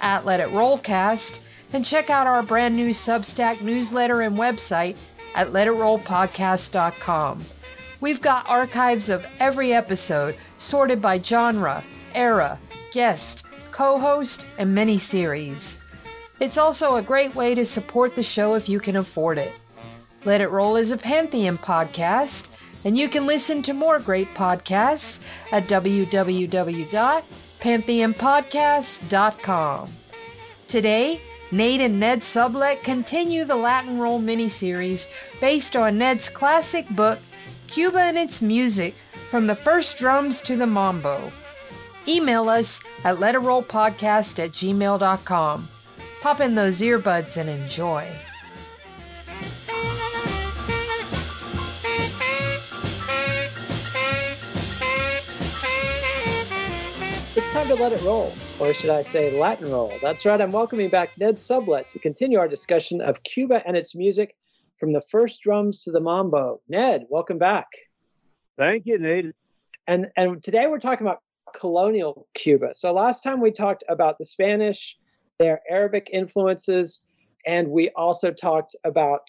at Let It Rollcast and check out our brand new Substack newsletter and website at letitrollpodcast.com. We've got archives of every episode sorted by genre, era, guest, co host, and mini series. It's also a great way to support the show if you can afford it. Let It Roll is a Pantheon podcast, and you can listen to more great podcasts at www.pantheonpodcast.com. Today, Nate and Ned Sublette continue the Latin Roll miniseries based on Ned's classic book, Cuba and Its Music From the First Drums to the Mambo. Email us at letitrollpodcast at gmail.com. Pop in those earbuds and enjoy. It's time to let it roll, or should I say Latin roll. That's right, I'm welcoming back Ned Sublette to continue our discussion of Cuba and its music from the first drums to the mambo. Ned, welcome back. Thank you, Nate. And and today we're talking about colonial Cuba. So last time we talked about the Spanish, their Arabic influences, and we also talked about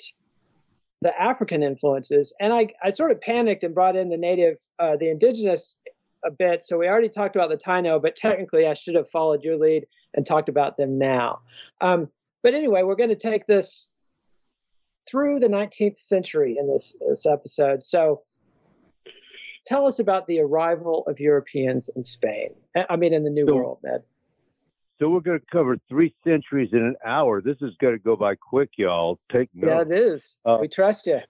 the African influences. And I, I sort of panicked and brought in the native, uh, the indigenous a bit. So we already talked about the Taino, but technically I should have followed your lead and talked about them now. Um, but anyway, we're going to take this through the 19th century in this, this episode. So tell us about the arrival of Europeans in Spain. I mean, in the New So- World, Ned. So we're going to cover three centuries in an hour. This is going to go by quick, y'all. Take note. Yeah, it is. Uh, we trust you.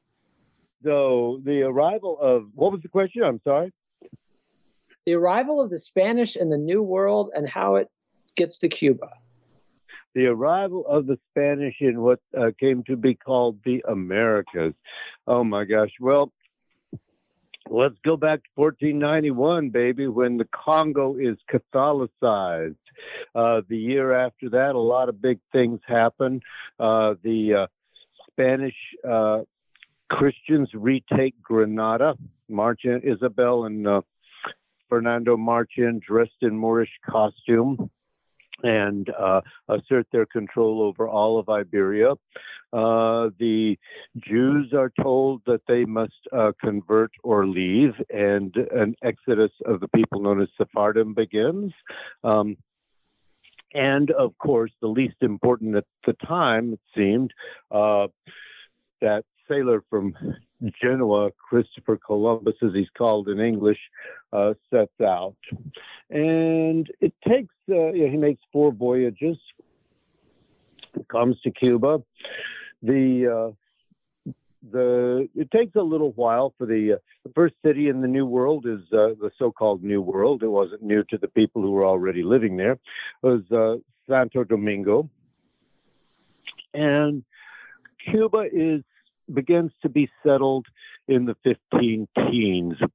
So the arrival of what was the question? I'm sorry. The arrival of the Spanish in the New World and how it gets to Cuba. The arrival of the Spanish in what uh, came to be called the Americas. Oh my gosh. Well, let's go back to 1491, baby, when the Congo is Catholicized. Uh, the year after that, a lot of big things happen. Uh, the uh, Spanish uh, Christians retake Granada. March Isabel and uh, Fernando march in dressed in Moorish costume and uh, assert their control over all of Iberia. Uh, the Jews are told that they must uh, convert or leave, and an exodus of the people known as Sephardim begins. Um, and of course, the least important at the time, it seemed, uh, that sailor from Genoa, Christopher Columbus, as he's called in English, uh, sets out. And it takes, uh, he makes four voyages, comes to Cuba. The uh, the it takes a little while for the, uh, the first city in the New World is uh, the so-called New World. It wasn't new to the people who were already living there. It was uh, Santo Domingo, and Cuba is begins to be settled in the 15 teens, uh,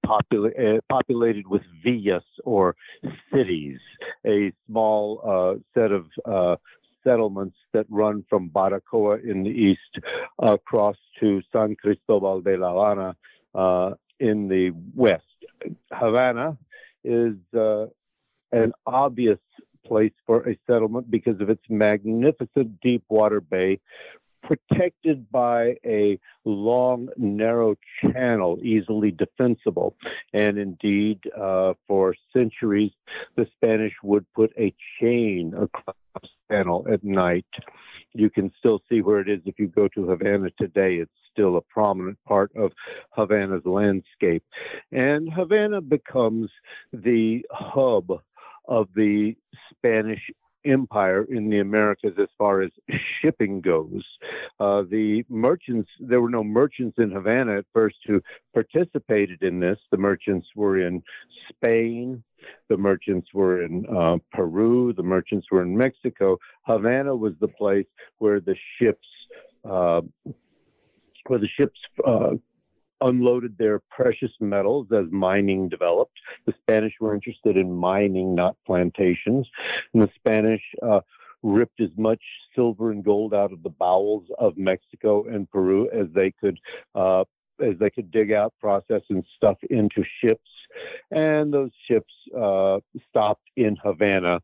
populated with villas or cities, a small uh, set of uh, settlements that run from Baracoa in the east across to San Cristobal de La Habana uh, in the west. Havana is uh, an obvious place for a settlement because of its magnificent deep water bay protected by a long, narrow channel, easily defensible. And indeed, uh, for centuries, the Spanish would put a chain across the channel at night. You can still see where it is if you go to Havana today. It's still a prominent part of Havana's landscape. And Havana becomes the hub of the Spanish empire in the Americas as far as shipping goes. Uh, the merchants, there were no merchants in Havana at first who participated in this. The merchants were in Spain, the merchants were in uh, Peru, the merchants were in Mexico. Havana was the place where the ships, uh, where the ships uh, unloaded their precious metals as mining developed. The Spanish were interested in mining, not plantations. And the Spanish uh, ripped as much silver and gold out of the bowels of Mexico and Peru as they could. Uh, as they could dig out, process, and stuff into ships. And those ships uh, stopped in Havana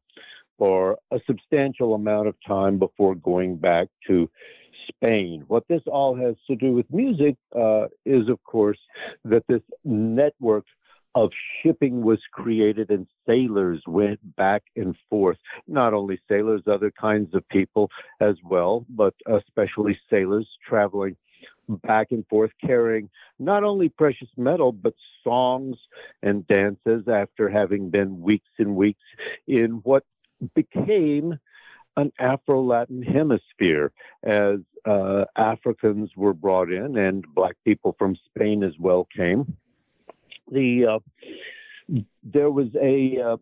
for a substantial amount of time before going back to Spain. What this all has to do with music uh, is, of course, that this network of shipping was created and sailors went back and forth. Not only sailors, other kinds of people as well, but especially sailors traveling back and forth carrying not only precious metal, but songs and dances after having been weeks and weeks in what became an Afro Latin hemisphere as uh, Africans were brought in and black people from Spain as well came. The uh, there was a uh,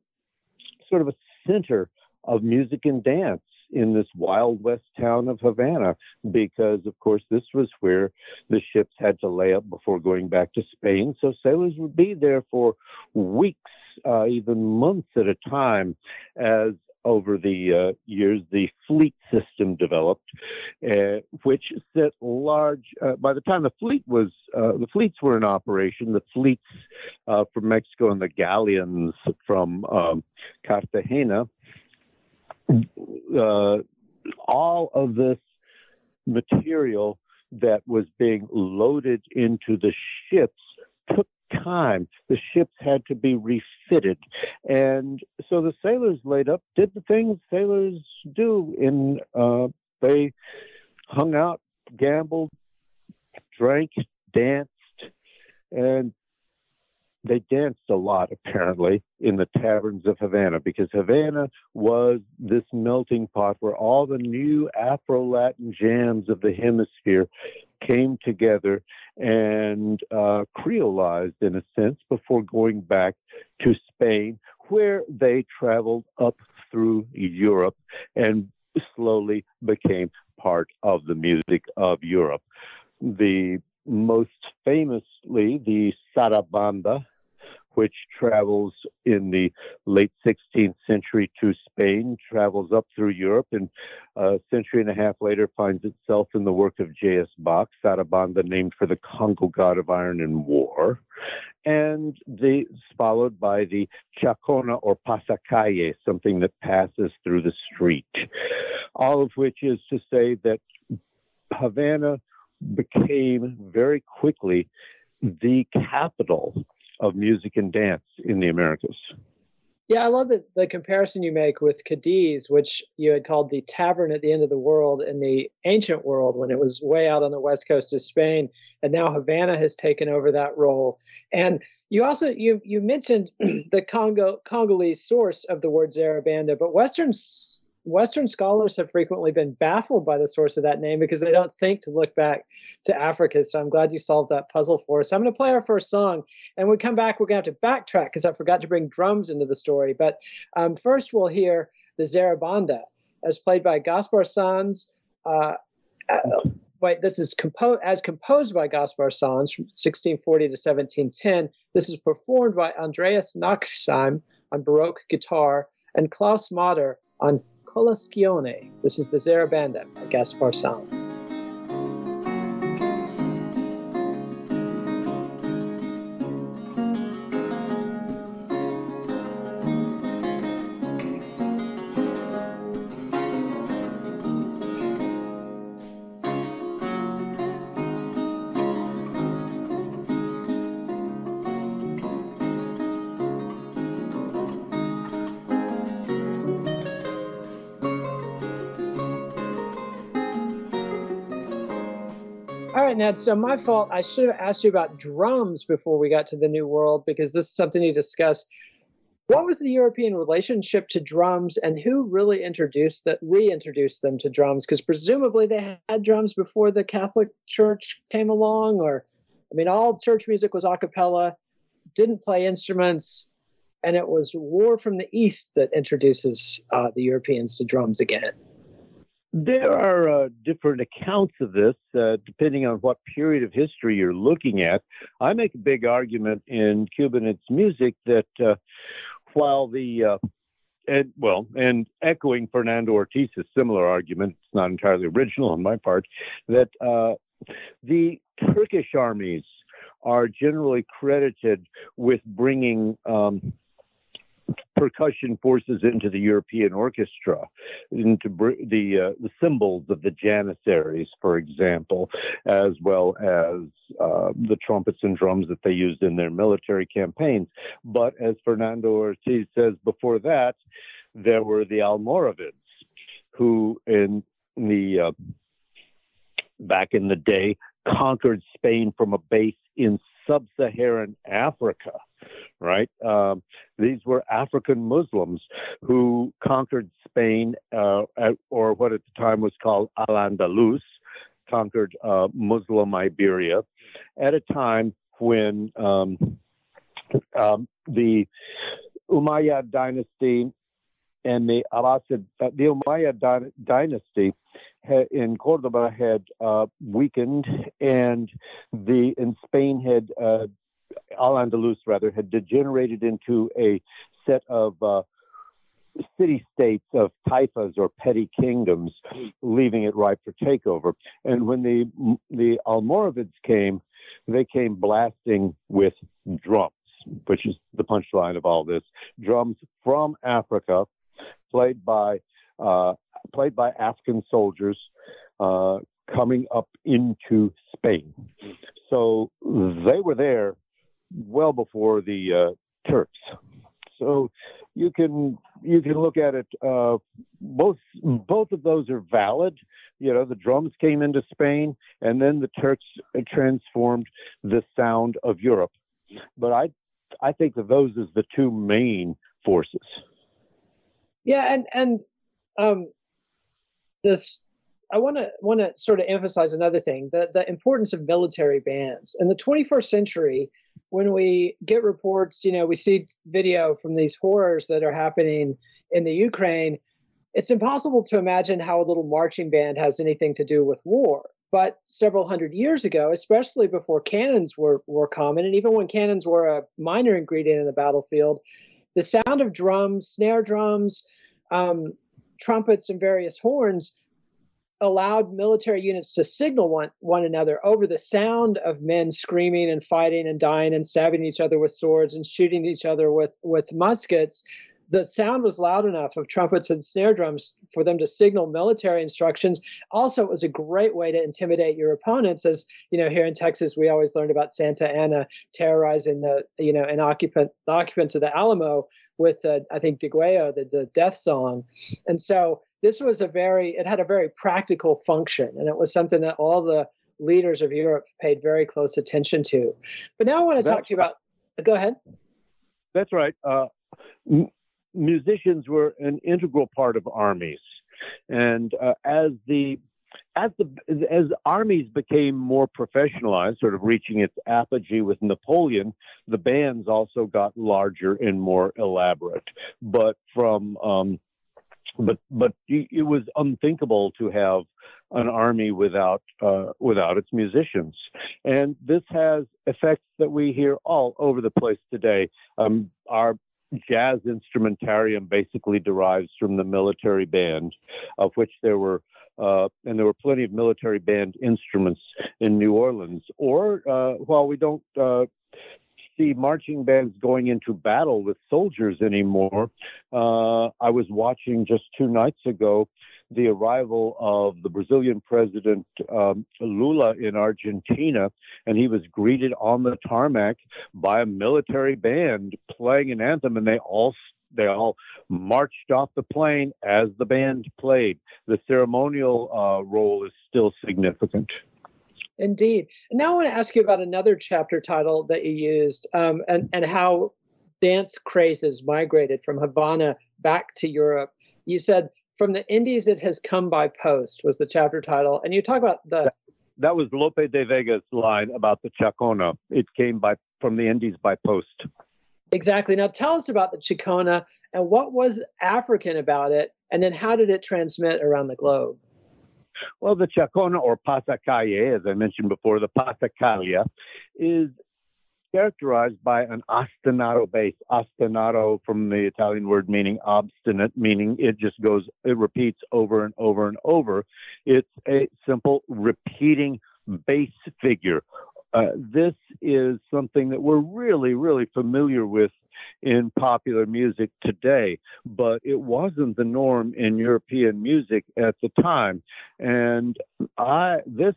sort of a center of music and dance in this wild west town of Havana because, of course, this was where the ships had to lay up before going back to Spain. So sailors would be there for weeks, uh, even months at a time, as over the uh, years, the fleet system developed, uh, which set large. Uh, by the time the fleet was, uh, the fleets were in operation. The fleets uh, from Mexico and the galleons from um, Cartagena. Uh, all of this material that was being loaded into the ships took time. The ships had to be refitted. And so the sailors laid up, did the things sailors do in uh, they hung out, gambled, drank, danced, and they danced a lot apparently in the taverns of Havana because Havana was this melting pot where all the new Afro Latin jams of the hemisphere came together and uh, creolized in a sense before going back to Spain, where they traveled up through Europe and slowly became part of the music of Europe. The most famously, the Sarabanda, which travels in the late 16th century to Spain, travels up through Europe, and a century and a half later finds itself in the work of J.S. Bach, Sarabanda, named for the Congo god of iron and war. And the, followed by the Chacona or Pasacalle, something that passes through the street. All of which is to say that Havana became very quickly the capital of music and dance in the Americas. Yeah, I love the, the comparison you make with Cadiz, which you had called the tavern at the end of the world in the ancient world when it was way out on the west coast of Spain, and now Havana has taken over that role. And you also you you mentioned the Congo Congolese source of the word Zarabanda, but Western Western scholars have frequently been baffled by the source of that name because they don't think to look back to Africa. So I'm glad you solved that puzzle for us. I'm going to play our first song, and when we come back, we're going to have to backtrack because I forgot to bring drums into the story. But um, first, we'll hear the Zarabanda as played by Gaspar Sanz. Uh, uh, wait, this is composed as composed by Gaspar Sanz from 1640 to 1710. This is performed by Andreas Nachtsheim on Baroque guitar and Klaus Mader on Colascione. This is the Zarabanda by Gaspar Sanz. Right, So my fault. I should have asked you about drums before we got to the New World because this is something you discussed. What was the European relationship to drums, and who really introduced that, reintroduced them to drums? Because presumably they had drums before the Catholic Church came along, or I mean, all church music was a cappella, didn't play instruments, and it was War from the East that introduces uh, the Europeans to drums again. There are uh, different accounts of this uh, depending on what period of history you're looking at. I make a big argument in Cuba and Its Music that uh, while the uh, and well, and echoing Fernando Ortiz's similar argument, it's not entirely original on my part, that uh, the Turkish armies are generally credited with bringing um, percussion forces into the European orchestra, into the uh, the cymbals of the janissaries, for example, as well as uh, the trumpets and drums that they used in their military campaigns. But as Fernando Ortiz says, before that, there were the Almoravids, who in the uh, back in the day conquered Spain from a base in sub-Saharan Africa right? Um, these were African Muslims who conquered Spain, uh, at, or what at the time was called Al Andalus, conquered uh, Muslim Iberia, at a time when um, um, the Umayyad dynasty and the Abbasid, uh, the Umayyad dy- dynasty in Cordoba had uh, weakened, and the in Spain had uh, Al Andalus rather had degenerated into a set of uh, city states of taifas or petty kingdoms, leaving it ripe for takeover. And when the the Almoravids came, they came blasting with drums, which is the punchline of all this. Drums from Africa, played by uh, played by African soldiers. Uh, coming up into Spain. So they were there well before the uh, Turks. So you can you can look at it. Uh, both both of those are valid. You know, the drums came into Spain, and then the Turks transformed the sound of Europe. But I I think of those as the two main forces. Yeah, and and um, this I want to want to sort of emphasize another thing: the the importance of military bands in the 21st century when we get reports, you know, we see video from these horrors that are happening in the Ukraine, it's impossible to imagine how a little marching band has anything to do with war. But several hundred years ago, especially before cannons were, were common, and even when cannons were a minor ingredient in the battlefield, the sound of drums, snare drums, um, trumpets, and various horns allowed military units to signal one, one another over the sound of men screaming and fighting and dying and stabbing each other with swords and shooting each other with, with muskets. the sound was loud enough of trumpets and snare drums for them to signal military instructions. Also, it was a great way to intimidate your opponents. As you know, here in Texas, we always learned about Santa Anna terrorizing the you know an occupant the occupants of the Alamo with uh, I think Degüello, the, the death song, and so this was a very it had a very practical function, and it was something that all the leaders of Europe paid very close attention to. But now I want to talk to you about. Go ahead. That's right. Uh, m- musicians were an integral part of armies, and uh, as the as the as armies became more professionalized, sort of reaching its apogee with Napoleon, the bands also got larger and more elaborate. But from um, but but it was unthinkable to have an army without uh, without its musicians, and this has effects that we hear all over the place today. Um, our jazz instrumentarium basically derives from the military band, of which there were. Uh, and there were plenty of military band instruments in New Orleans. Or uh, while we don't uh, see marching bands going into battle with soldiers anymore. Uh, I was watching just two nights ago the arrival of the Brazilian president um, Lula in Argentina, and he was greeted on the tarmac by a military band playing an anthem, and they all they all marched off the plane as the band played. The ceremonial uh, role is still significant. Indeed. And now I want to ask you about another chapter title that you used um, and, and how dance crazes migrated from Havana back to Europe. You said, from the Indies, it has come by post, was the chapter title. And you talk about the. That, that was Lope de Vega's line about the Chacona. It came by from the Indies by post. Exactly. Now tell us about the Chacona and what was African about it, and then how did it transmit around the globe? Well, the Chacona or Pasacalle, as I mentioned before, the Passacaglia, is characterized by an ostinato bass. Ostinato from the Italian word meaning obstinate, meaning it just goes, it repeats over and over and over. It's a simple repeating bass figure uh, this is something that we're really, really familiar with in popular music today, but it wasn't the norm in European music at the time. And I, this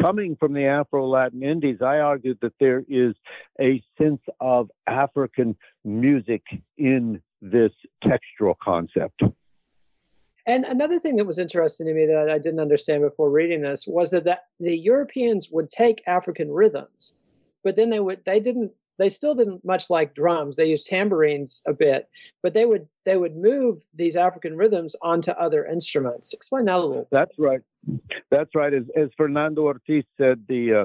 coming from the Afro-Latin Indies, I argued that there is a sense of African music in this textural concept. And another thing that was interesting to me that I didn't understand before reading this was that, that the Europeans would take African rhythms, but then they would they didn't they still didn't much like drums. They used tambourines a bit, but they would they would move these African rhythms onto other instruments. Explain that a little. That's right. That's right. As, as Fernando Ortiz said, the uh,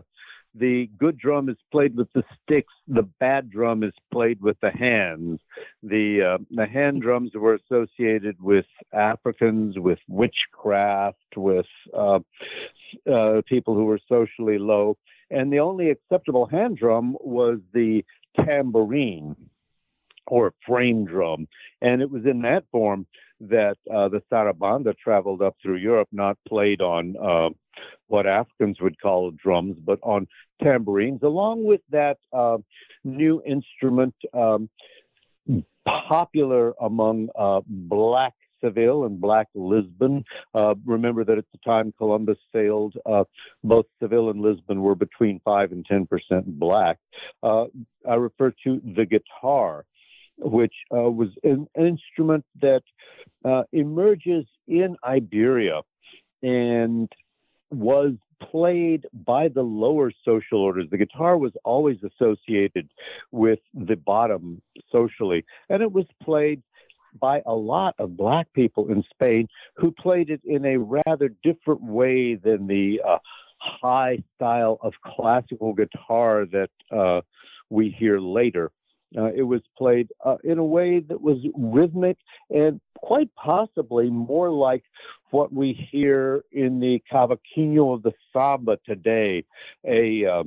the good drum is played with the sticks. The bad drum is played with the hands. The uh, the hand drums were associated with Africans, with witchcraft, with uh, uh, people who were socially low, and the only acceptable hand drum was the tambourine or frame drum, and it was in that form that uh, the sarabanda traveled up through Europe, not played on uh, what Africans would call drums, but on tambourines, along with that uh, new instrument um, popular among uh, black Seville and Black Lisbon. Uh, remember that at the time Columbus sailed, uh, both Seville and Lisbon were between 5 and 10% black. Uh, I refer to the guitar, which uh, was an instrument that uh, emerges in Iberia and was played by the lower social orders. The guitar was always associated with the bottom socially, and it was played by a lot of black people in Spain who played it in a rather different way than the uh, high style of classical guitar that uh, we hear later. Uh, it was played uh, in a way that was rhythmic and quite possibly more like what we hear in the cavaquinho of the samba today, a uh,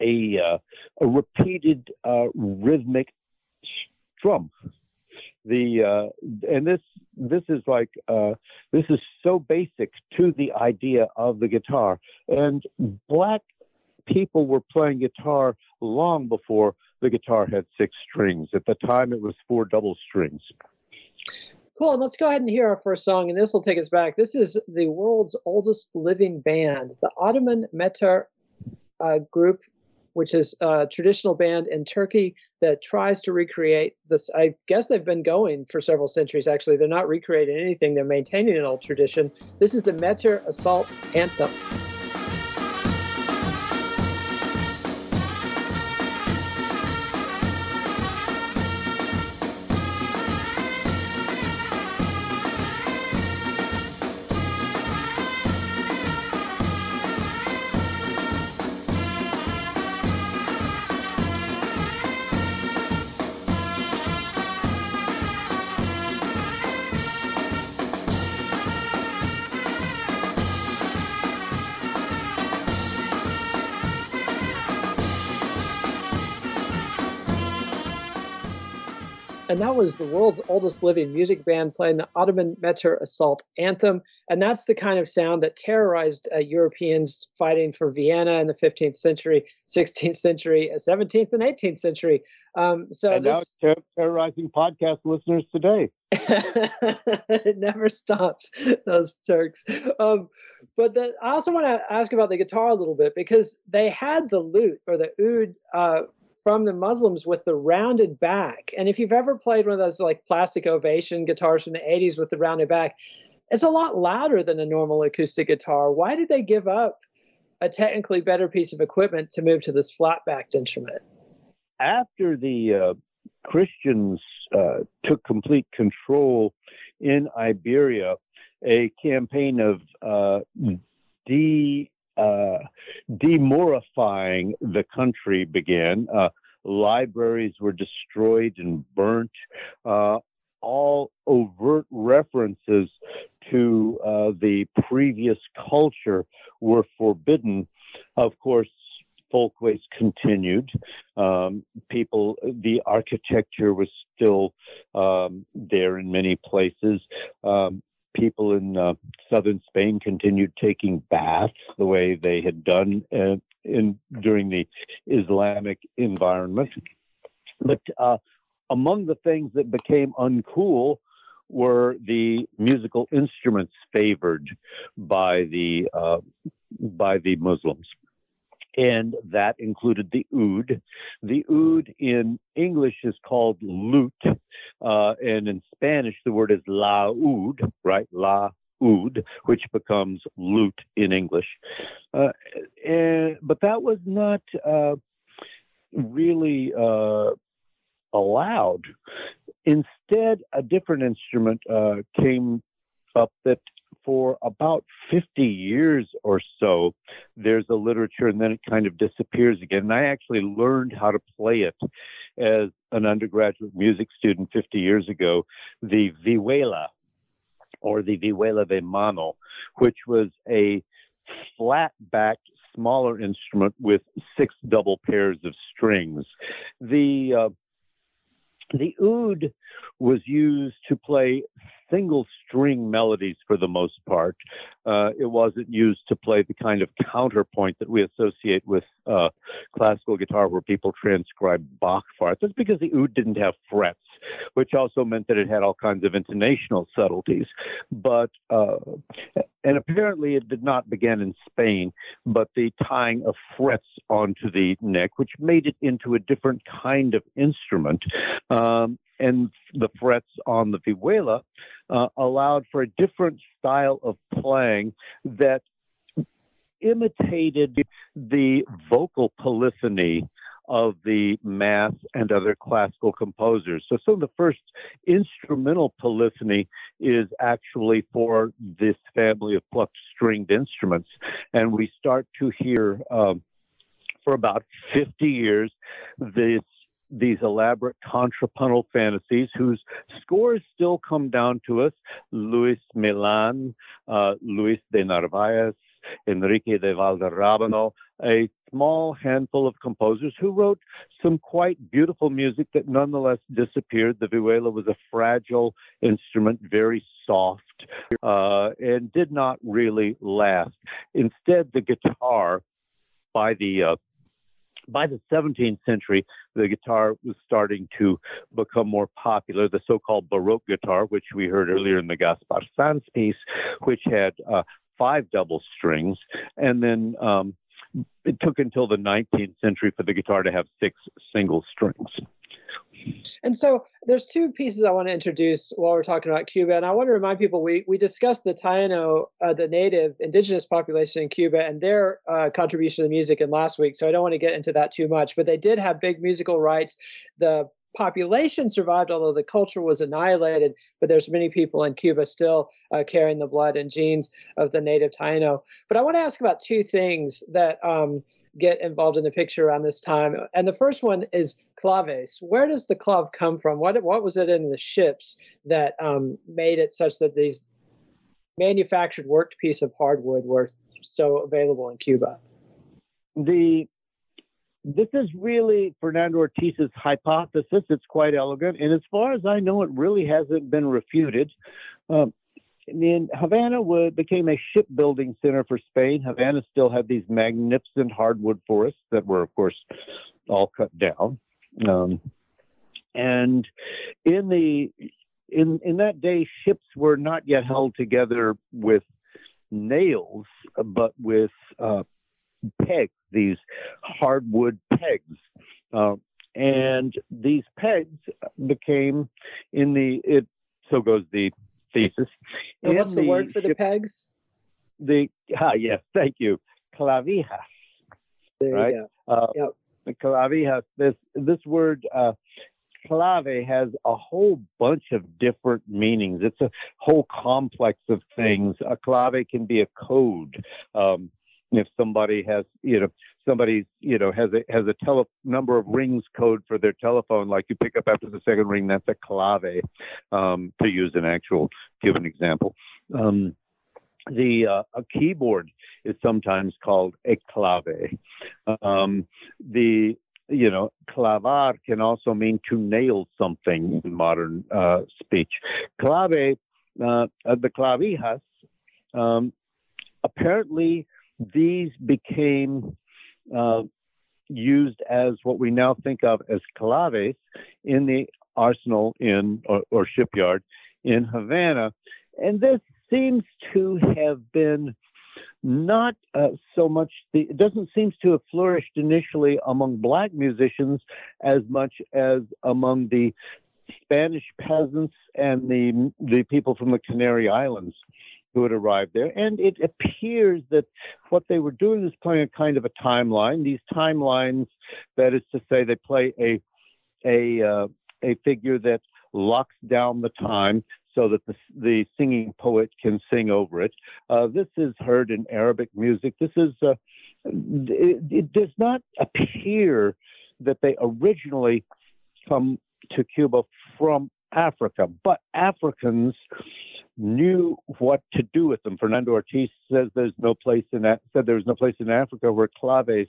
a, uh, a repeated uh, rhythmic drum. The uh, and this this is like this is so basic to the idea of the guitar and black people were playing guitar long before the guitar had six strings. At the time, it was four double strings. Cool. And let's go ahead and hear our first song, and this will take us back. This is the world's oldest living band, the Ottoman Mehter uh, group, which is a traditional band in Turkey that tries to recreate this. I guess they've been going for several centuries, actually. They're not recreating anything, they're maintaining an old tradition. This is the Mehter Assault Anthem. That was the world's oldest living music band playing the Ottoman Mehter Assault Anthem. And that's the kind of sound that terrorized uh, Europeans fighting for Vienna in the 15th century, 16th century, 17th, uh, and 18th century. Um, so and this... now terrorizing podcast listeners today. it never stops, those Turks. Um, but the, I also want to ask about the guitar a little bit because they had the lute or the oud. Uh, from the Muslims with the rounded back. And if you've ever played one of those like plastic ovation guitars from the 80s with the rounded back, it's a lot louder than a normal acoustic guitar. Why did they give up a technically better piece of equipment to move to this flat backed instrument? After the uh, Christians uh, took complete control in Iberia, a campaign of uh, de uh, demorifying the country began. Uh, libraries were destroyed and burnt. Uh, all overt references to uh, the previous culture were forbidden. Of course, folkways continued. Um, people, the architecture was still um, there in many places. Um, people in uh, southern Spain continued taking baths the way they had done uh, in during the Islamic environment. But uh, among the things that became uncool were the musical instruments favored by the uh, by the Muslims and that included the oud. The oud in English is called lute, uh, and in Spanish the word is laud, right? La oud, which becomes lute in English. Uh, and, but that was not uh, really uh, allowed. Instead, a different instrument uh, came up that for about 50 years or so, there's a literature and then it kind of disappears again. And I actually learned how to play it as an undergraduate music student 50 years ago, the vihuela or the vihuela de mano, which was a flat backed smaller instrument with six double pairs of strings. The uh, the oud was used to play single string melodies for the most part. Uh, it wasn't used to play the kind of counterpoint that we associate with uh, classical guitar where people transcribe Bach parts. That's because the oud didn't have frets, which also meant that it had all kinds of intonational subtleties. But uh, and apparently it did not begin in Spain, but the tying of frets onto the neck, which made it into a different kind of instrument. Um, and the frets on the vihuela uh, allowed for a different style of playing that imitated the vocal polyphony of the mass and other classical composers. So some of the first instrumental polyphony is actually for this family of plucked stringed instruments. And we start to hear um, for about 50 years this these elaborate contrapuntal fantasies whose scores still come down to us. Luis Milan, uh, Luis de Narvaez, Enrique de Valderrabano, a small handful of composers who wrote some quite beautiful music that nonetheless disappeared. The vihuela was a fragile instrument, very soft, uh, and did not really last. Instead, the guitar by the uh, by the 17th century, the guitar was starting to become more popular. The so-called Baroque guitar, which we heard earlier in the Gaspar Sanz piece, which had uh, five double strings, and then um, it took until the 19th century for the guitar to have six single strings. And so there's two pieces I want to introduce while we're talking about Cuba. And I want to remind people we, we discussed the Taino, uh, the native indigenous population in Cuba, and their uh, contribution to music in last week. So I don't want to get into that too much. But they did have big musical rites. The population survived, although the culture was annihilated. But there's many people in Cuba still uh, carrying the blood and genes of the native Taino. But I want to ask about two things that. Um, get involved in the picture around this time. And the first one is claves. Where does the clave come from? What what was it in the ships that um, made it such that these manufactured worked piece of hardwood were so available in Cuba? The this is really Fernando Ortiz's hypothesis. It's quite elegant, and as far as I know, it really hasn't been refuted. Um, in Havana would, became a shipbuilding center for Spain. Havana still had these magnificent hardwood forests that were, of course, all cut down. Um, and in the in in that day, ships were not yet held together with nails, but with uh, pegs, these hardwood pegs. Uh, and these pegs became in the it so goes the thesis. And what's the, the, word for the pegs? The ah yes, thank you, clavijas. There right? you go. Uh, yep. Clavijas. This this word uh, clave has a whole bunch of different meanings. It's a whole complex of things. A clave can be a code. Um, if somebody has, you know, somebody's, you know, has a has a tele number of rings code for their telephone, like you pick up after the second ring, that's a clave, um, to use an actual given example. Um, the uh, a keyboard is sometimes called a clave. Um, the you know, clavar can also mean to nail something in modern uh, speech. Clave, uh, the clavijas, um, apparently these became uh, used as what we now think of as claves in the arsenal in or, or shipyard in Havana, and this seems to have been not uh, so much the it doesn't seem to have flourished initially among black musicians as much as among the Spanish peasants and the the people from the Canary Islands who had arrived there. And it appears that what they were doing is playing a kind of a timeline. These timelines, that is to say, they play a a uh, a figure that locks down the time so that the, the singing poet can sing over it. Uh, this is heard in Arabic music. This is uh, it, it does not appear that they originally come to Cuba from Africa, but Africans knew what to do with them. Fernando Ortiz says there's no place in that said there's no place in Africa where claves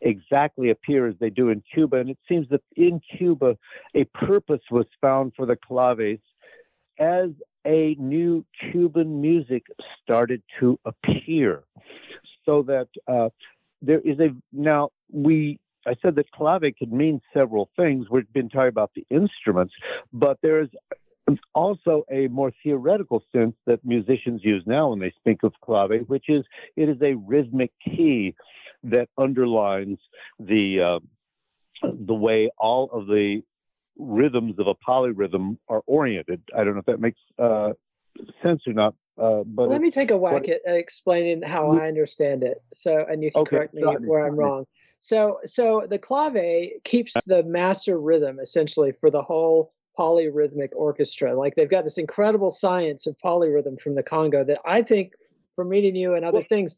exactly appear as they do in Cuba, and it seems that in Cuba a purpose was found for the claves as a new Cuban music started to appear, so that uh, there is a now we I said that clave could mean several things. We've been talking about the instruments, but there is also a more theoretical sense that musicians use now when they speak of clave, which is it is a rhythmic key that underlines the uh, the way all of the rhythms of a polyrhythm are oriented. I don't know if that makes uh, sense or not. Uh, but let me take a whack at explaining how I understand it. So, and you can okay, correct me where I'm wrong. So, so the clave keeps the master rhythm essentially for the whole polyrhythmic orchestra. Like they've got this incredible science of polyrhythm from the Congo that I think, from meeting you and other things,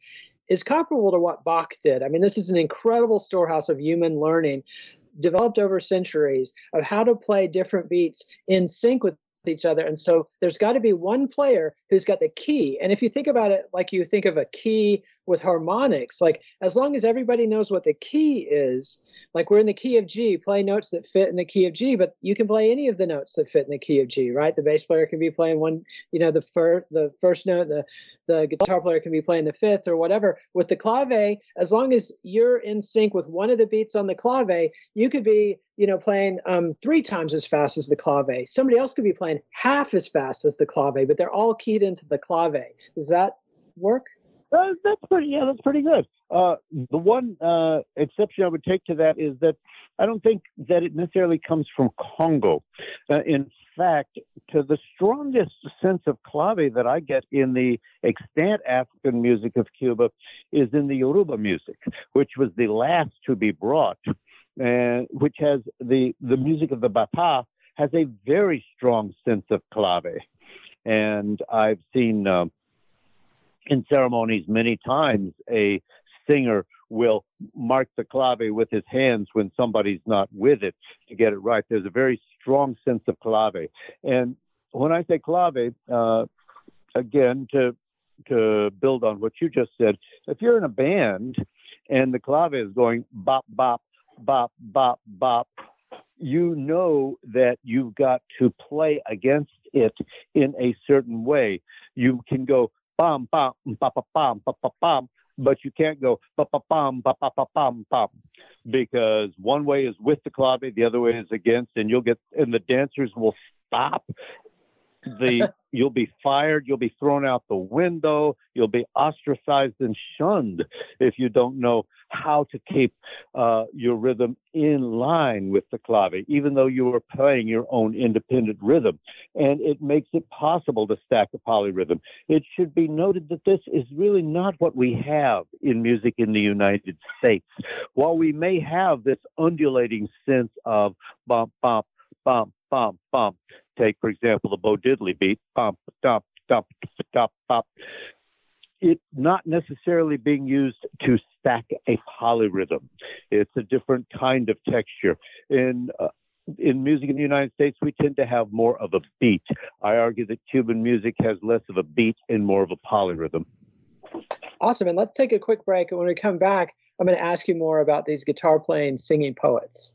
is comparable to what Bach did. I mean, this is an incredible storehouse of human learning developed over centuries of how to play different beats in sync with each other. And so there's got to be one player who's got the key. And if you think about it like you think of a key with harmonics. Like as long as everybody knows what the key is, like we're in the key of G, play notes that fit in the key of G, but you can play any of the notes that fit in the key of G, right? The bass player can be playing one, you know, the first the first note, the the guitar player can be playing the fifth or whatever. With the clave, as long as you're in sync with one of the beats on the clave, you could be, you know, playing um, three times as fast as the clave. Somebody else could be playing half as fast as the clave, but they're all keyed into the clave. Does that work? Uh, that's pretty. Yeah, that's pretty good. Uh, the one uh, exception I would take to that is that I don't think that it necessarily comes from Congo. Uh, in fact, to the strongest sense of clave that I get in the extant African music of Cuba is in the Yoruba music, which was the last to be brought, which has the the music of the Bata has a very strong sense of clave, and I've seen. Um, in ceremonies many times a singer will mark the clave with his hands when somebody's not with it to get it right. There's a very strong sense of clave. And when I say clave, uh, again, to to build on what you just said, if you're in a band and the clave is going bop bop bop bop bop, you know that you've got to play against it in a certain way. You can go bam, bam, ba, mm, ba, bam, ba, ba, but you can't go ba, ba, bam, ba, ba, ba, bam, because one way is with the clave, the other way is against, and you'll get, and the dancers will stop the you'll be fired, you'll be thrown out the window, you'll be ostracized and shunned if you don't know how to keep uh, your rhythm in line with the clave, even though you are playing your own independent rhythm. And it makes it possible to stack a polyrhythm. It should be noted that this is really not what we have in music in the United States. While we may have this undulating sense of bump, bump, bump, bump, bump, take, for example, the Bo Diddley beat, bump, dump, dump, dump, bump. It's not necessarily being used to stack a polyrhythm. It's a different kind of texture. In uh, in music in the United States, we tend to have more of a beat. I argue that Cuban music has less of a beat and more of a polyrhythm. Awesome. And let's take a quick break. And when we come back, I'm going to ask you more about these guitar playing, singing poets.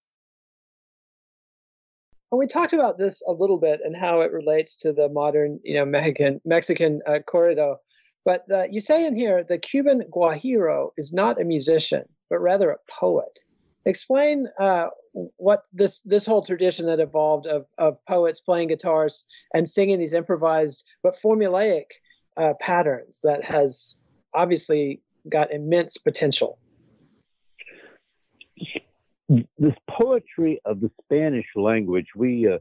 Well, we talked about this a little bit and how it relates to the modern, you know, Mexican Mexican uh, corrido. But you say in here the Cuban guajiro is not a musician, but rather a poet. Explain uh, what this this whole tradition that evolved of of poets playing guitars and singing these improvised but formulaic uh, patterns that has obviously got immense potential this poetry of the Spanish language, we uh,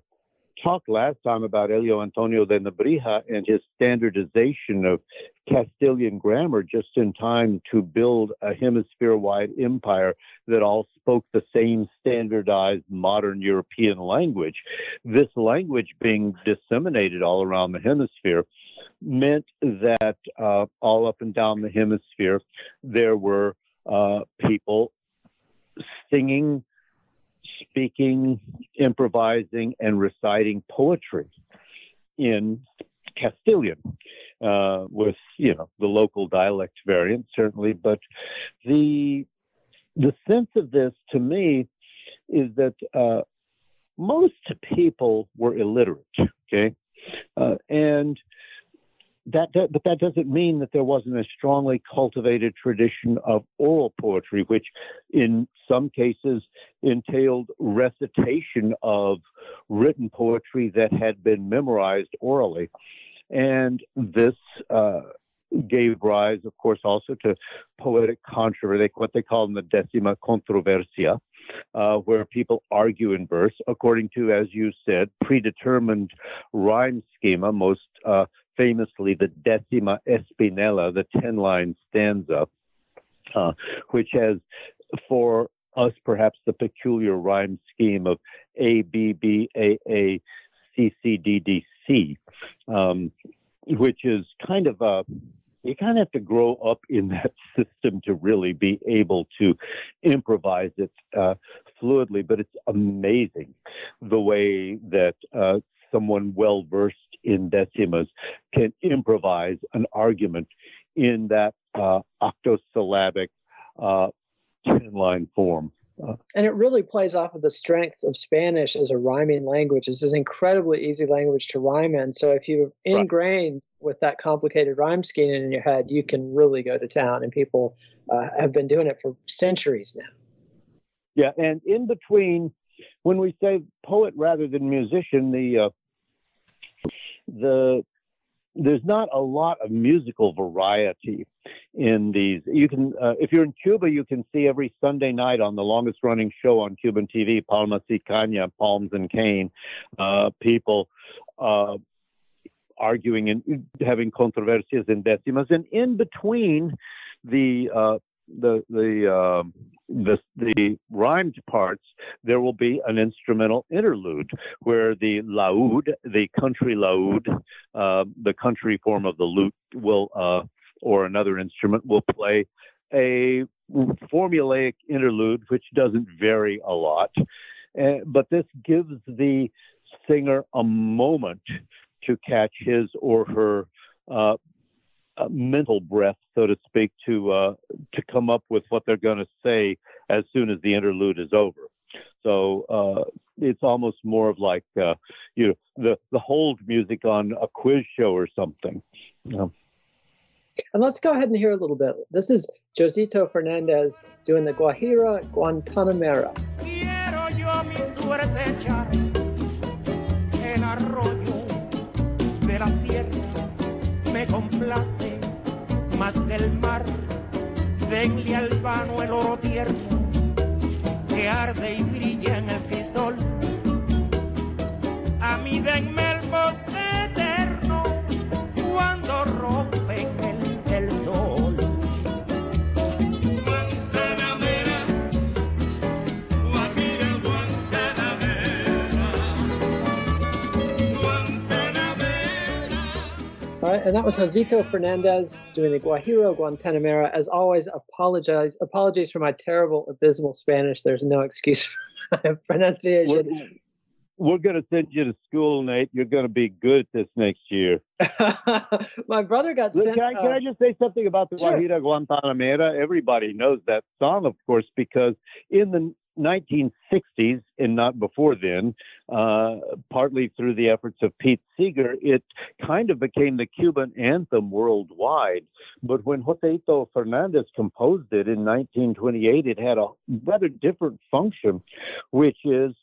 talked last time about Elio Antonio de Nebrija and his standardization of Castilian grammar just in time to build a hemisphere wide empire that all spoke the same standardized modern European language. This language being disseminated all around the hemisphere meant that uh, all up and down the hemisphere there were uh, people singing, speaking, improvising, and reciting poetry in Castilian, uh, with you know the local dialect variant certainly, but the the sense of this to me is that uh, most people were illiterate, okay, uh, and that, but that doesn't mean that there wasn't a strongly cultivated tradition of oral poetry, which in some cases entailed recitation of written poetry that had been memorized orally. And this uh, gave rise, of course, also to poetic controversy, what they call in the Decima Controversia, uh, where people argue in verse according to, as you said, predetermined rhyme schema, most uh, famously the Decima Espinela, the 10 line stanza, uh, which has for us perhaps the peculiar rhyme scheme of A, B, B, A, A, C, C, D, D, C, um, which is kind of a you kind of have to grow up in that system to really be able to improvise it uh, fluidly. But it's amazing the way that uh, someone well versed in decimas can improvise an argument in that uh, octosyllabic uh, 10 line form. Uh, and it really plays off of the strengths of Spanish as a rhyming language. It's an incredibly easy language to rhyme in. So if you're ingrained right. with that complicated rhyme scheme in your head, you can really go to town. And people uh, have been doing it for centuries now. Yeah, and in between, when we say poet rather than musician, the uh, the there's not a lot of musical variety in these. You can, uh, if you're in Cuba, you can see every Sunday night on the longest running show on Cuban TV, Palmas y Palms and Cane, uh, people uh, arguing and having controversias in decimas. And in between the uh, the the um, the the rhymed parts, there will be an instrumental interlude where the laúd, the country laúd, uh, the country form of the lute, will uh, or another instrument will play a formulaic interlude, which doesn't vary a lot, uh, but this gives the singer a moment to catch his or her uh, mental breath, so to speak, to uh, to come up with what they're going to say as soon as the interlude is over. So uh, it's almost more of like uh, you know the the hold music on a quiz show or something. And let's go ahead and hear a little bit. This is Joseito Fernandez doing the Guajira Guantanamera. me complace más que el mar. Denle al vano el oro tierno que arde y brilla en el cristal. A mí denme el bosque eterno cuando rompen right, and that was Joseito Fernandez doing the Guajira Guantanamera. As always, apologize apologies for my terrible abysmal Spanish. There's no excuse for my pronunciation. We're, we're going to send you to school, Nate. You're going to be good this next year. my brother got Look, sent. Can I, can I just say something about the Sure. Guajira Guantanamera? Everybody knows that song, of course, because in the 1960s and not before then, uh, partly through the efforts of Pete Seeger, it kind of became the Cuban anthem worldwide. But when Joseito Fernandez composed it in 1928, it had a rather different function, which is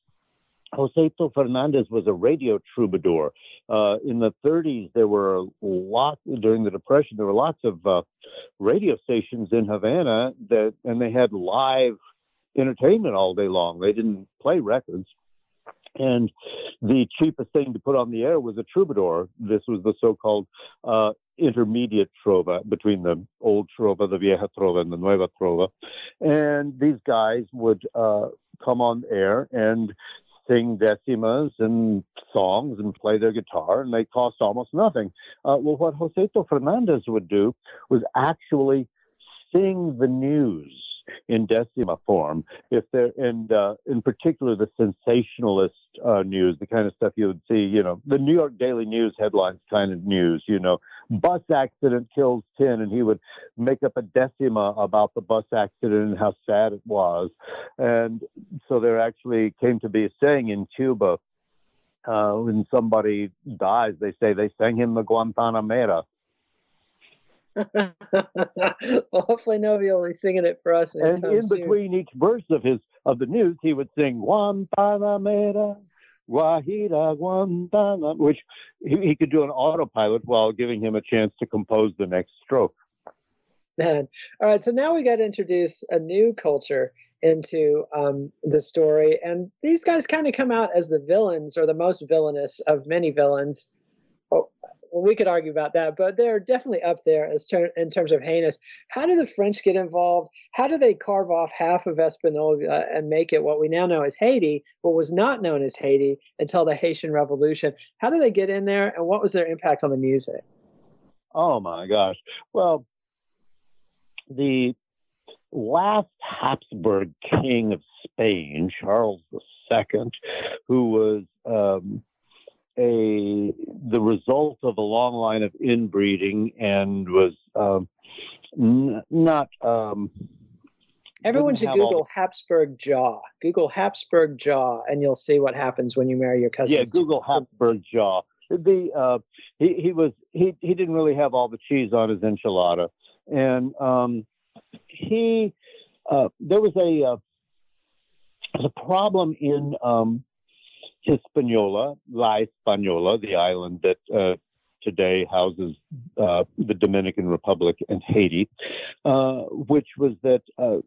Joseito Fernandez was a radio troubadour. Uh, in the 30s, there were a lot during the Depression. There were lots of uh, radio stations in Havana that, and they had live entertainment all day long. They didn't play records. And the cheapest thing to put on the air was a troubadour. This was the so-called uh, intermediate trova between the old trova, the vieja trova, and the nueva trova. And these guys would uh, come on air and sing decimas and songs and play their guitar, and they cost almost nothing. Uh, well, what Joseito Fernandez would do was actually sing the news in decima form. If there, and uh, in particular, the sensationalist uh, news, the kind of stuff you would see, you know, the New York Daily News headlines kind of news, you know, bus accident kills 10, and he would make up a decima about the bus accident and how sad it was. And so there actually came to be a saying in Cuba uh, when somebody dies, they say they sang him the Guantanamera. well, hopefully nobody will be singing it for us. And in soon. between each verse of his of the news, he would sing Guantanamera, Guajira, Guantanamera, which he, he could do an autopilot while giving him a chance to compose the next stroke. Man. All right, so now we got to introduce a new culture into um, the story, and these guys kind of come out as the villains or the most villainous of many villains. Oh, well, we could argue about that, but they're definitely up there as ter- in terms of heinous. How do the French get involved? How do they carve off half of Espanola and make it what we now know as Haiti, what was not known as Haiti until the Haitian Revolution? How do they get in there, and what was their impact on the music? Oh my gosh. Well, the last Habsburg king of Spain, Charles II, who was um, a the result of a long line of inbreeding and was um, n- not. Um, Everyone should all Google Habsburg jaw. Google Habsburg jaw, and you'll see what happens when you marry your cousin. Yeah, Google Habsburg jaw. The uh, he he was he he didn't really have all the cheese on his enchilada, and um, he uh, there was a uh, there's a problem in um, Hispaniola, La Hispaniola, the island that uh, today houses uh, the Dominican Republic and Haiti, uh, which was that uh,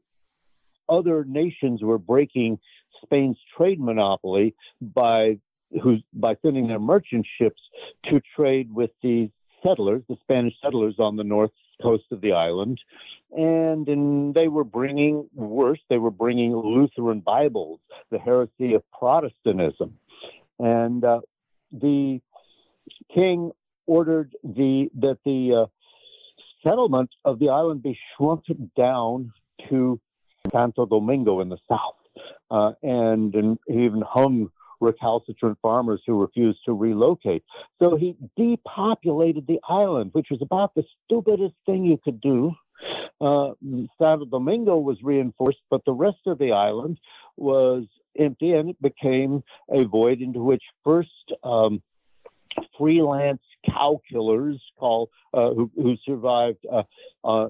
other nations were breaking Spain's trade monopoly by by sending their merchant ships to trade with the settlers, the Spanish settlers on the north coast of the island, and, and they were bringing worse. They were bringing Lutheran Bibles, the heresy of Protestantism, and uh, the king ordered the that the uh, settlement of the island be shrunk down to Santo Domingo in the south, uh, and, and he even hung recalcitrant farmers who refused to relocate. So he depopulated the island, which was about the stupidest thing you could do. Uh, Santo Domingo was reinforced, but the rest of the island was empty, and it became a void into which first um, freelance cow killers call uh, who, who survived uh, uh,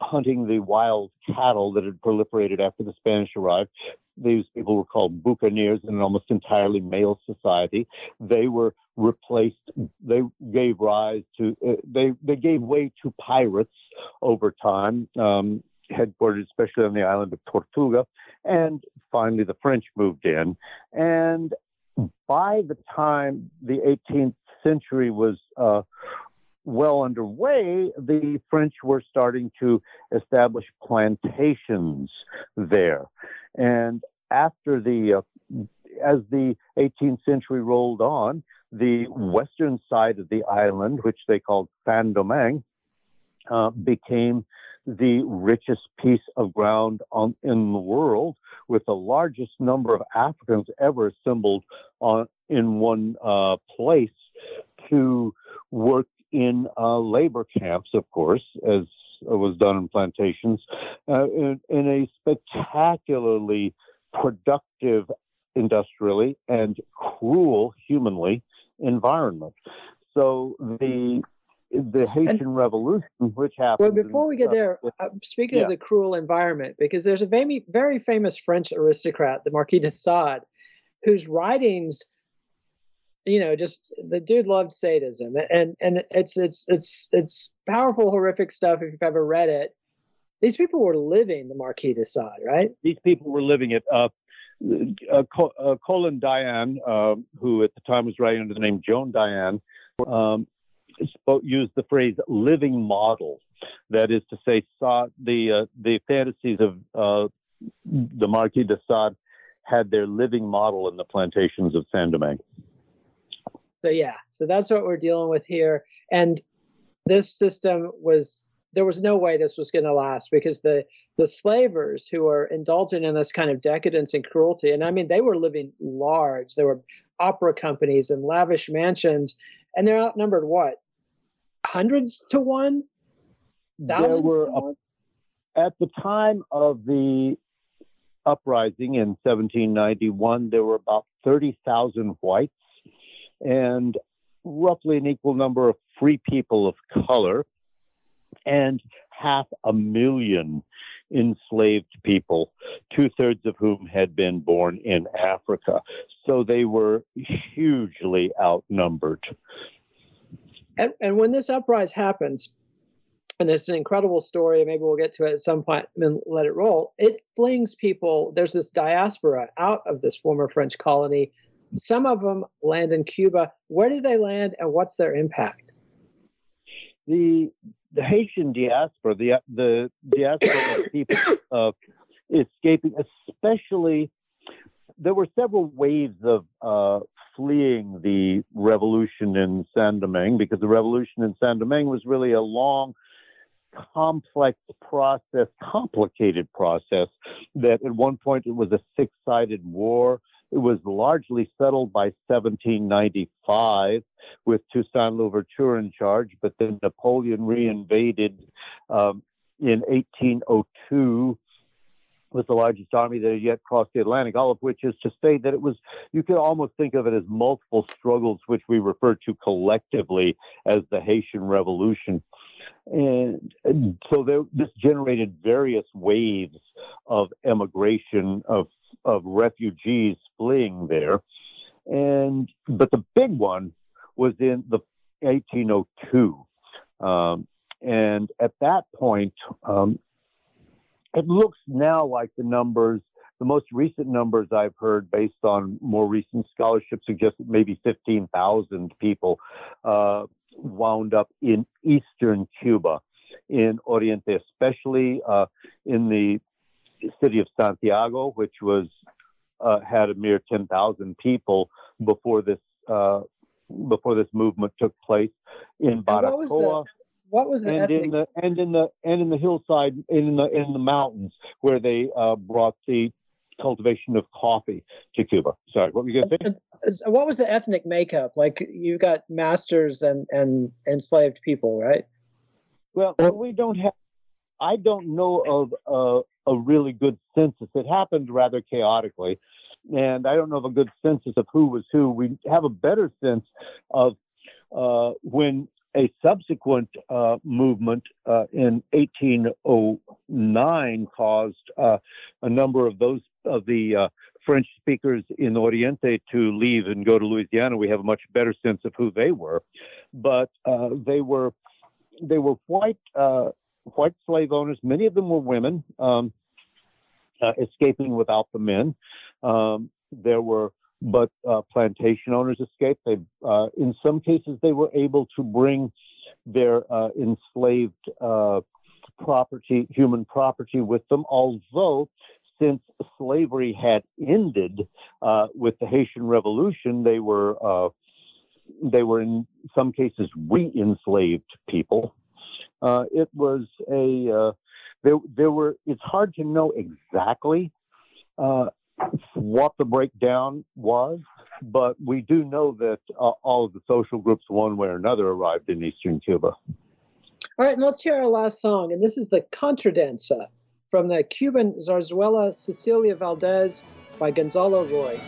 hunting the wild cattle that had proliferated after the Spanish arrived. These people were called buccaneers in an almost entirely male society. They were replaced. They gave rise to. Uh, they they gave way to pirates over time, um, headquartered especially on the island of Tortuga, and finally the French moved in. And by the time the 18th century was uh, well underway, the French were starting to establish plantations there. And after the, uh, as the 18th century rolled on, the western side of the island, which they called Saint-Domingue, uh, became the richest piece of ground on, in the world, with the largest number of Africans ever assembled on, in one uh, place to work in uh, labor camps, of course, as was done in plantations, uh, in, in a spectacularly productive industrially and cruel humanly environment. So the the Haitian and, Revolution, which happened. Well, before we get there, uh, speaking yeah. of the cruel environment, because there's a very, very famous French aristocrat, the Marquis de Sade, whose writings, you know, just the dude loved sadism, and and it's it's it's it's powerful, horrific stuff if you've ever read it. These people were living the Marquis de Sade, right? These people were living it. Uh, uh, uh, Colin Dayan, uh, who at the time was writing under the name Joan Dayan, um, spoke, used the phrase "living model." That is to say, saw the uh, the fantasies of uh, the Marquis de Sade had their living model in the plantations of Saint-Domingue. So yeah, so that's what we're dealing with here, and this system was there was no way this was going to last because the the slavers who were indulging in this kind of decadence and cruelty and i mean they were living large there were opera companies and lavish mansions and they're outnumbered what hundreds to one thousands there were, to one? at the time of the uprising in 1791 there were about 30,000 whites and roughly an equal number of free people of color and half a million enslaved people, two thirds of whom had been born in Africa. So they were hugely outnumbered. And, and when this uprising happens, and it's an incredible story, maybe we'll get to it at some point and let it roll. It flings people, there's this diaspora out of this former French colony. Some of them land in Cuba. Where do they land and what's their impact? The the Haitian diaspora, the the diaspora of people uh, escaping, especially there were several waves of uh, fleeing the revolution in Saint Domingue because the revolution in Saint Domingue was really a long, complex process, complicated process. That at one point it was a six-sided war. It was largely settled by 1795 with Toussaint Louverture in charge, but then Napoleon reinvaded um, in 1802 with the largest army that had yet crossed the Atlantic, all of which is to say that it was, you could almost think of it as multiple struggles, which we refer to collectively as the Haitian Revolution. And, and so there, this generated various waves of emigration, of of refugees fleeing there. And but the big one was in the 1802, um, and at that point, um, it looks now like the numbers. The most recent numbers I've heard, based on more recent scholarship, suggest maybe 15,000 people uh, wound up in eastern Cuba, in Oriente, especially uh, in the city of Santiago, which was uh, had a mere 10,000 people before this uh, before this movement took place in Baracoa. What was the and ethnic? in the and in the and in the hillside in the in the mountains where they uh, brought the cultivation of coffee to Cuba. Sorry, what were you going to say? What was the ethnic makeup? Like you've got masters and and enslaved people, right? Well, we don't have. I don't know of uh, a really good census. It happened rather chaotically, and I don't know of a good census of who was who. We have a better sense of uh, when a subsequent uh, movement uh, in 1809 caused uh, a number of those of the uh, French speakers in Oriente to leave and go to Louisiana. We have a much better sense of who they were, but uh, they were they were white white slave owners. Many of them were women um, uh, escaping without the men. Um, there were, but uh, plantation owners escaped. They, uh, in some cases, they were able to bring their uh, enslaved uh, property, human property, with them. Although, since slavery had ended uh, with the Haitian Revolution, they were they were in some cases re-enslaved people. Uh, it was a uh, there, there were. It's hard to know exactly uh, what the breakdown was, but we do know that uh, all of the social groups, one way or another, arrived in eastern Cuba. All right, and let's hear our last song, and this is the Contradanza from the Cuban zarzuela Cecilia Valdés by Gonzalo Roig.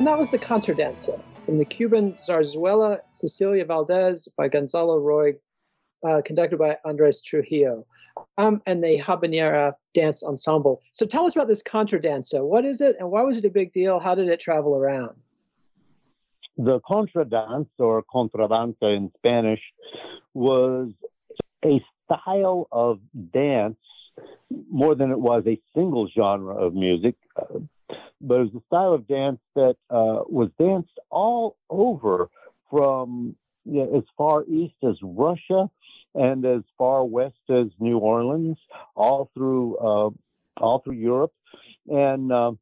And that was the Contradanza from the Cuban Zarzuela Cecilia Valdés by Gonzalo Roig, uh, conducted by Andres Trujillo, um, and the Habanera Dance Ensemble. So tell us about this Contradanza. What is it, and why was it a big deal? How did it travel around? The contradance, or contradanza in Spanish, was a style of dance more than it was a single genre of music. Uh, but it was a style of dance that uh, was danced all over from you know, as far east as Russia and as far west as New Orleans, all through uh, all through Europe, and uh,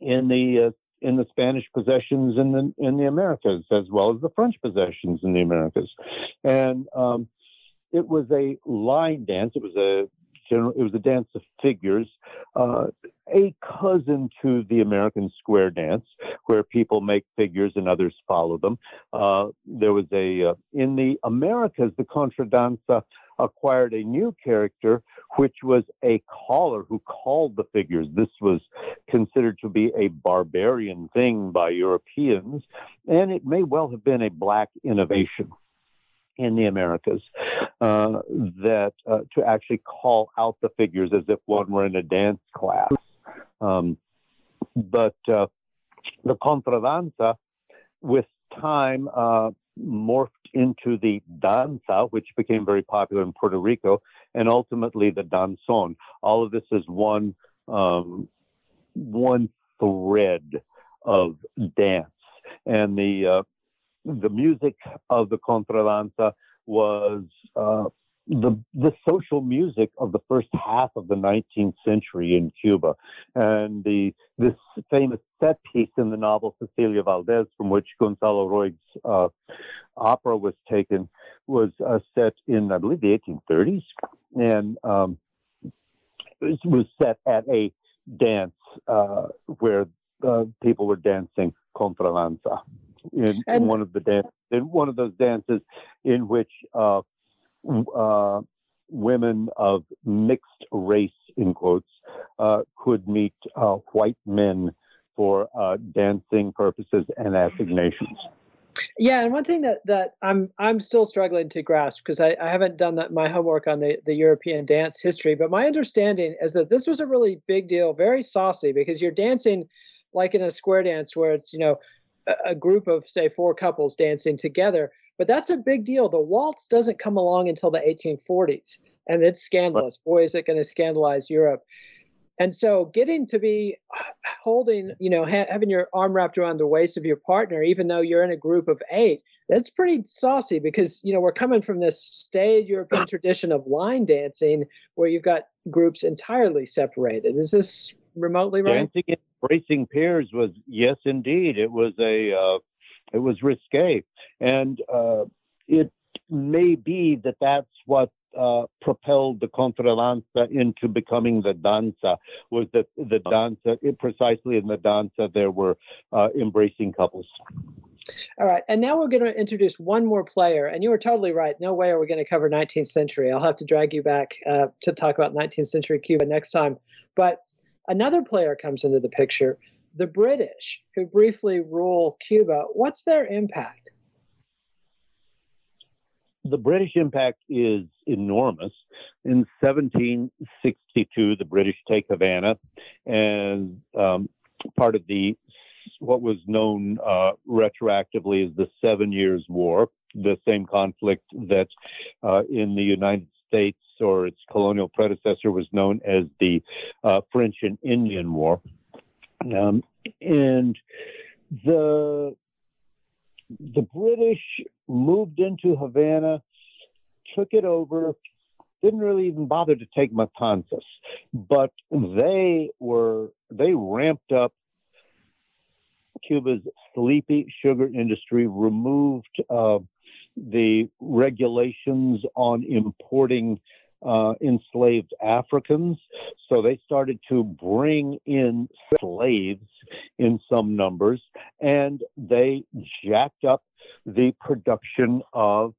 in the uh, in the Spanish possessions in the in the Americas, as well as the French possessions in the Americas, and um, it was a line dance. It was a general, it was a dance of figures, uh, a cousin to the American square dance, where people make figures and others follow them. Uh, there was a uh, in the Americas, the contradanza acquired a new character, which was a caller who called the figures. This was considered to be a barbarian thing by Europeans, and it may well have been a black innovation in the Americas uh, that uh, to actually call out the figures as if one were in a dance class. Um, but uh, the contradanza, with time, uh, morphed into the danza, which became very popular in Puerto Rico, and ultimately the danzón. All of this is one um, one thread of dance, and the uh, the music of the contradanza was uh, the the social music of the first half of the 19th century in Cuba, and the this famous set piece in the novel Cecilia Valdés, from which Gonzalo Roig's uh, opera was taken, was uh, set in I believe the 1830s, and um, it was set at a dance uh, where uh, people were dancing contradanza in, in one of the dance in one of those dances in which uh, uh, women of mixed race in quotes uh, could meet uh, white men for uh, dancing purposes and assignations. Yeah, and one thing that, that I'm I'm still struggling to grasp because I, I haven't done that, my homework on the, the European dance history, but my understanding is that this was a really big deal, very saucy, because you're dancing like in a square dance where it's you know a group of say four couples dancing together but that's a big deal. The waltz doesn't come along until the 1840s and it's scandalous. Boy is it going to scandalize europe. And so getting to be holding you know ha- having your arm wrapped around the waist of your partner even though you're in a group of eight that's pretty saucy because you know we're coming from this staid european tradition of line dancing where you've got groups entirely separated. Is this remotely right dancing in racing pairs was yes, indeed, it was a uh, it was risque, and uh, it may be that that's what uh, propelled the contradanza into becoming the danza was that the danza it, precisely in the danza there were uh, embracing couples. All right, and now we're going to introduce one more player, and you were totally right. No way are we going to cover 19th century. I'll have to drag you back uh, to talk about 19th century Cuba next time. But Another player comes into the picture, the British, who briefly rule Cuba. What's their impact? The British impact is enormous. in 1762, the British take Havana, and um, part of the what was known uh, retroactively as the Seven Years War, the same conflict that uh, in the United States or its colonial predecessor was known as the uh, French and Indian War. Um, and the the British moved into Havana, took it over, didn't really even bother to take Matanzas, but they were they ramped up Cuba's sleepy sugar industry, removed uh, the regulations on importing uh, enslaved Africans. So they started to bring in slaves in some numbers, and they jacked up the production of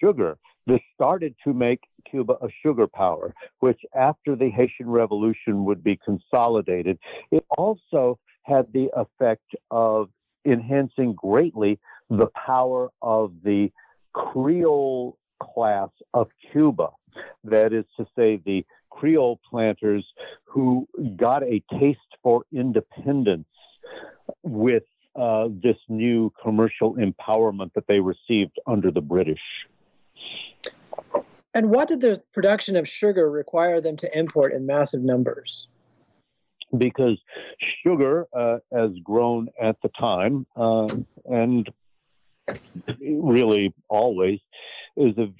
sugar. This started to make Cuba a sugar power, which after the Haitian Revolution would be consolidated. It also had the effect of enhancing greatly the power of the Creole class of Cuba. That is to say, the Creole planters who got a taste for independence with uh, this new commercial empowerment that they received under the British. And what did the production of sugar require them to import in massive numbers? Because sugar, uh, as grown at the time, uh, and really always, is a,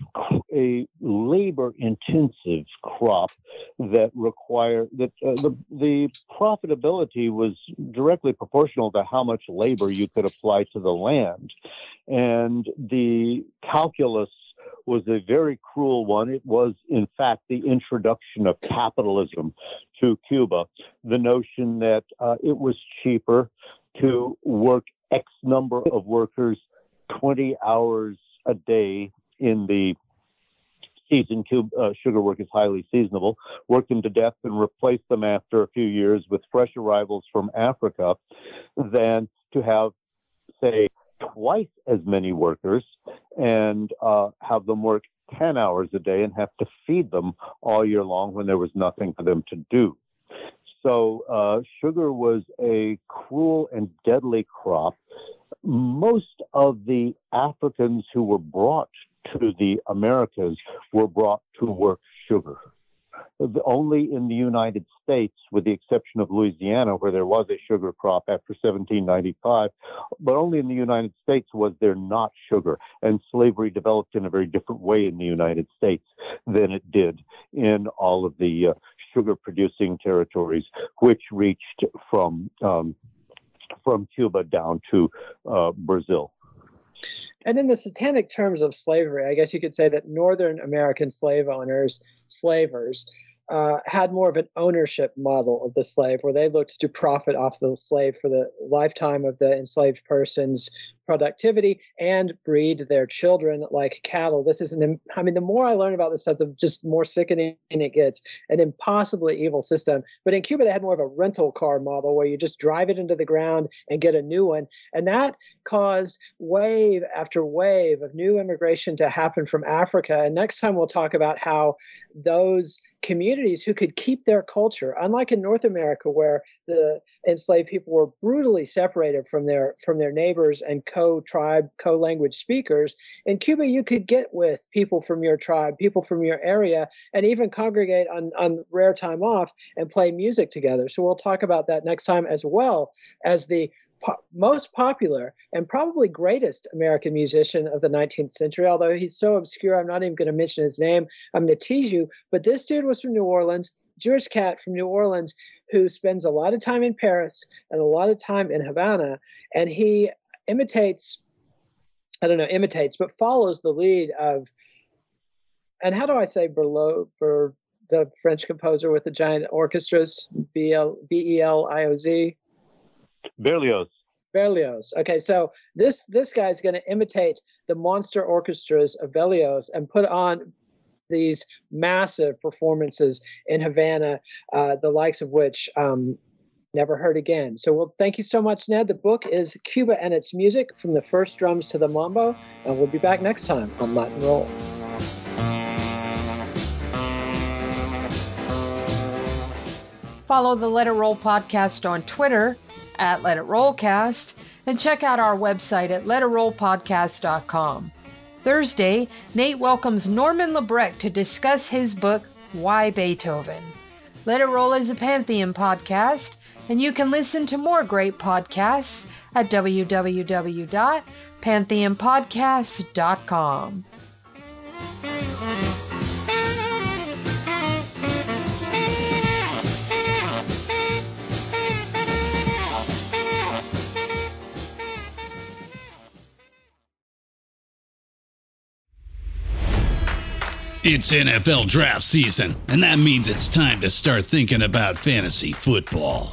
a labor intensive crop that require that uh, the the profitability was directly proportional to how much labor you could apply to the land and the calculus was a very cruel one. It was, in fact, the introduction of capitalism to Cuba. The notion that uh, it was cheaper to work X number of workers 20 hours a day in the season. Uh, sugar work is highly seasonable. Work them to death and replace them after a few years with fresh arrivals from Africa than to have, say, twice as many workers and uh, have them work 10 hours a day and have to feed them all year long when there was nothing for them to do. So, uh, sugar was a cruel and deadly crop. Most of the Africans who were brought to the Americas were brought to work sugar only in the United States, with the exception of Louisiana, where there was a sugar crop after 1795, but only in the United States was there not sugar. And slavery developed in a very different way in the United States than it did in all of the uh, sugar producing territories, which reached from, um, from Cuba down to uh, Brazil. And in the satanic terms of slavery, I guess you could say that Northern American slave owners, slavers, uh, had more of an ownership model of the slave where they looked to profit off the slave for the lifetime of the enslaved person's productivity and breed their children like cattle. This is an, I mean, the more I learn about this stuff, the just more sickening it gets. An impossibly evil system. But in Cuba, they had more of a rental car model where you just drive it into the ground and get a new one. And that caused wave after wave of new immigration to happen from Africa. And next time we'll talk about how those communities who could keep their culture unlike in north america where the enslaved people were brutally separated from their from their neighbors and co-tribe co-language speakers in cuba you could get with people from your tribe people from your area and even congregate on on rare time off and play music together so we'll talk about that next time as well as the po- most popular and probably greatest American musician of the 19th century. Although he's so obscure, I'm not even going to mention his name. I'm going to tease you. But this dude was from New Orleans, Jewish cat from New Orleans, who spends a lot of time in Paris and a lot of time in Havana, and he imitates. I don't know, imitates, but follows the lead of, and how do I say Berlioz, Ber, the French composer with the giant orchestras, B L B E L I O Z. Berlioz. Berlioz. Okay, so this this guy's going to imitate the monster orchestras of Berlioz and put on these massive performances in Havana, uh, the likes of which um, never heard again. So, well, thank you so much, Ned. The book is Cuba and Its Music From the First Drums to the Mambo, and we'll be back next time on Latin Roll. Follow the Let It Roll podcast on Twitter at Let It Rollcast and check out our website at letitrollpodcast.com. Thursday, Nate welcomes Norman Lebrecht to discuss his book, Why Beethoven. Let It Roll is a Pantheon podcast and you can listen to more great podcasts at www.pantheonpodcast.com. It's NFL draft season, and that means it's time to start thinking about fantasy football.